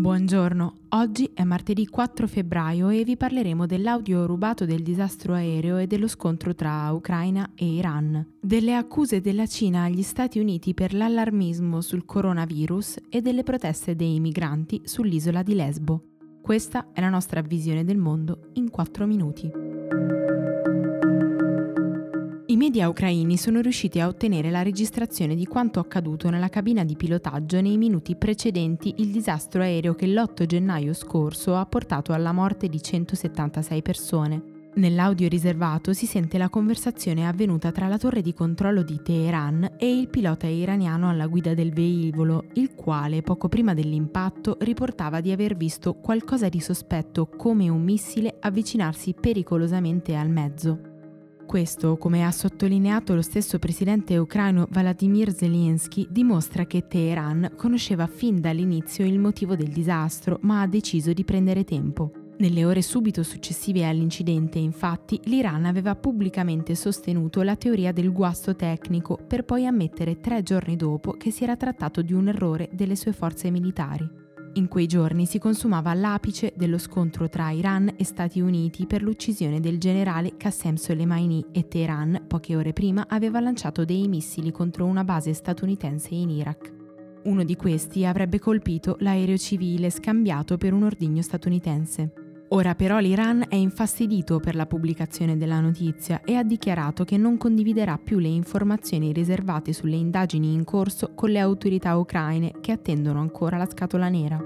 Buongiorno, oggi è martedì 4 febbraio e vi parleremo dell'audio rubato del disastro aereo e dello scontro tra Ucraina e Iran, delle accuse della Cina agli Stati Uniti per l'allarmismo sul coronavirus e delle proteste dei migranti sull'isola di Lesbo. Questa è la nostra visione del mondo in 4 minuti. Media ucraini sono riusciti a ottenere la registrazione di quanto accaduto nella cabina di pilotaggio nei minuti precedenti il disastro aereo che l'8 gennaio scorso ha portato alla morte di 176 persone. Nell'audio riservato si sente la conversazione avvenuta tra la torre di controllo di Teheran e il pilota iraniano alla guida del velivolo, il quale poco prima dell'impatto riportava di aver visto qualcosa di sospetto come un missile avvicinarsi pericolosamente al mezzo. Questo, come ha sottolineato lo stesso presidente ucraino Vladimir Zelensky, dimostra che Teheran conosceva fin dall'inizio il motivo del disastro, ma ha deciso di prendere tempo. Nelle ore subito successive all'incidente, infatti, l'Iran aveva pubblicamente sostenuto la teoria del guasto tecnico per poi ammettere tre giorni dopo che si era trattato di un errore delle sue forze militari. In quei giorni si consumava l'apice dello scontro tra Iran e Stati Uniti per l'uccisione del generale Qassem Soleimani e Teheran, poche ore prima, aveva lanciato dei missili contro una base statunitense in Iraq. Uno di questi avrebbe colpito l'aereo civile scambiato per un ordigno statunitense. Ora però l'Iran è infastidito per la pubblicazione della notizia e ha dichiarato che non condividerà più le informazioni riservate sulle indagini in corso con le autorità ucraine che attendono ancora la scatola nera.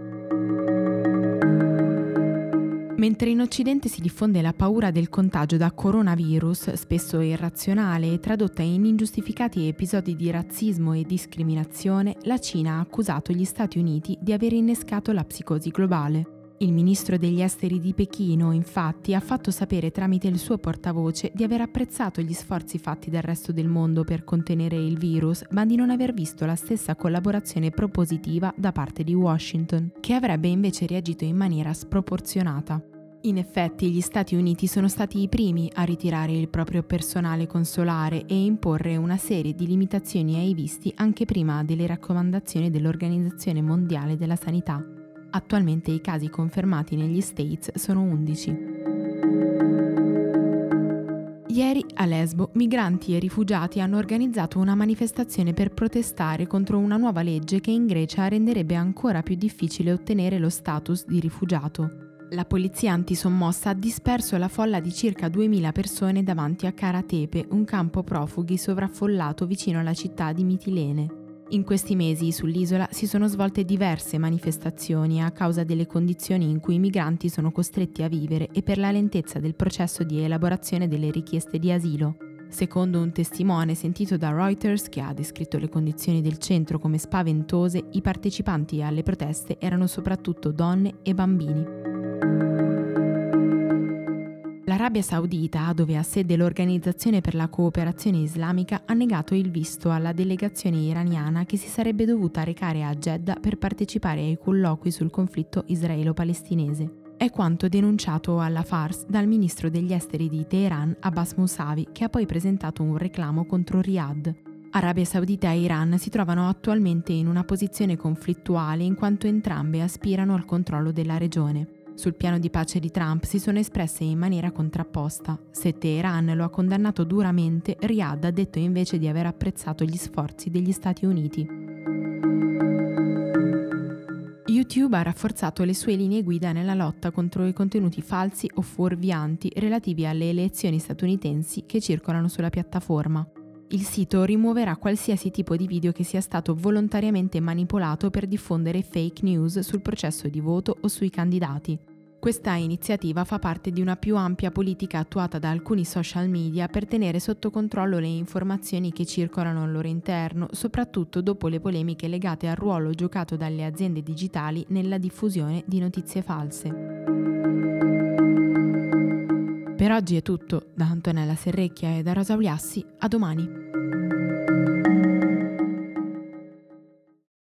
Mentre in Occidente si diffonde la paura del contagio da coronavirus, spesso irrazionale e tradotta in ingiustificati episodi di razzismo e discriminazione, la Cina ha accusato gli Stati Uniti di aver innescato la psicosi globale. Il ministro degli esteri di Pechino, infatti, ha fatto sapere tramite il suo portavoce di aver apprezzato gli sforzi fatti dal resto del mondo per contenere il virus, ma di non aver visto la stessa collaborazione propositiva da parte di Washington, che avrebbe invece reagito in maniera sproporzionata. In effetti gli Stati Uniti sono stati i primi a ritirare il proprio personale consolare e imporre una serie di limitazioni ai visti anche prima delle raccomandazioni dell'Organizzazione Mondiale della Sanità. Attualmente i casi confermati negli States sono 11. Ieri a Lesbo migranti e rifugiati hanno organizzato una manifestazione per protestare contro una nuova legge che in Grecia renderebbe ancora più difficile ottenere lo status di rifugiato. La polizia antisommossa ha disperso la folla di circa 2000 persone davanti a Karatepe, un campo profughi sovraffollato vicino alla città di Mitilene. In questi mesi sull'isola si sono svolte diverse manifestazioni a causa delle condizioni in cui i migranti sono costretti a vivere e per la lentezza del processo di elaborazione delle richieste di asilo. Secondo un testimone sentito da Reuters che ha descritto le condizioni del centro come spaventose, i partecipanti alle proteste erano soprattutto donne e bambini. L'Arabia Saudita, dove ha sede l'Organizzazione per la cooperazione islamica, ha negato il visto alla delegazione iraniana che si sarebbe dovuta recare a Jeddah per partecipare ai colloqui sul conflitto israelo-palestinese. È quanto denunciato alla Fars dal ministro degli esteri di Teheran, Abbas Mousavi, che ha poi presentato un reclamo contro Riyadh. Arabia Saudita e Iran si trovano attualmente in una posizione conflittuale in quanto entrambe aspirano al controllo della regione. Sul piano di pace di Trump si sono espresse in maniera contrapposta. Se Teheran lo ha condannato duramente, Riyadh ha detto invece di aver apprezzato gli sforzi degli Stati Uniti. YouTube ha rafforzato le sue linee guida nella lotta contro i contenuti falsi o fuorvianti relativi alle elezioni statunitensi che circolano sulla piattaforma. Il sito rimuoverà qualsiasi tipo di video che sia stato volontariamente manipolato per diffondere fake news sul processo di voto o sui candidati. Questa iniziativa fa parte di una più ampia politica attuata da alcuni social media per tenere sotto controllo le informazioni che circolano al loro interno, soprattutto dopo le polemiche legate al ruolo giocato dalle aziende digitali nella diffusione di notizie false. Per oggi è tutto, da Antonella Serrecchia e da Rosa Uliassi, a domani.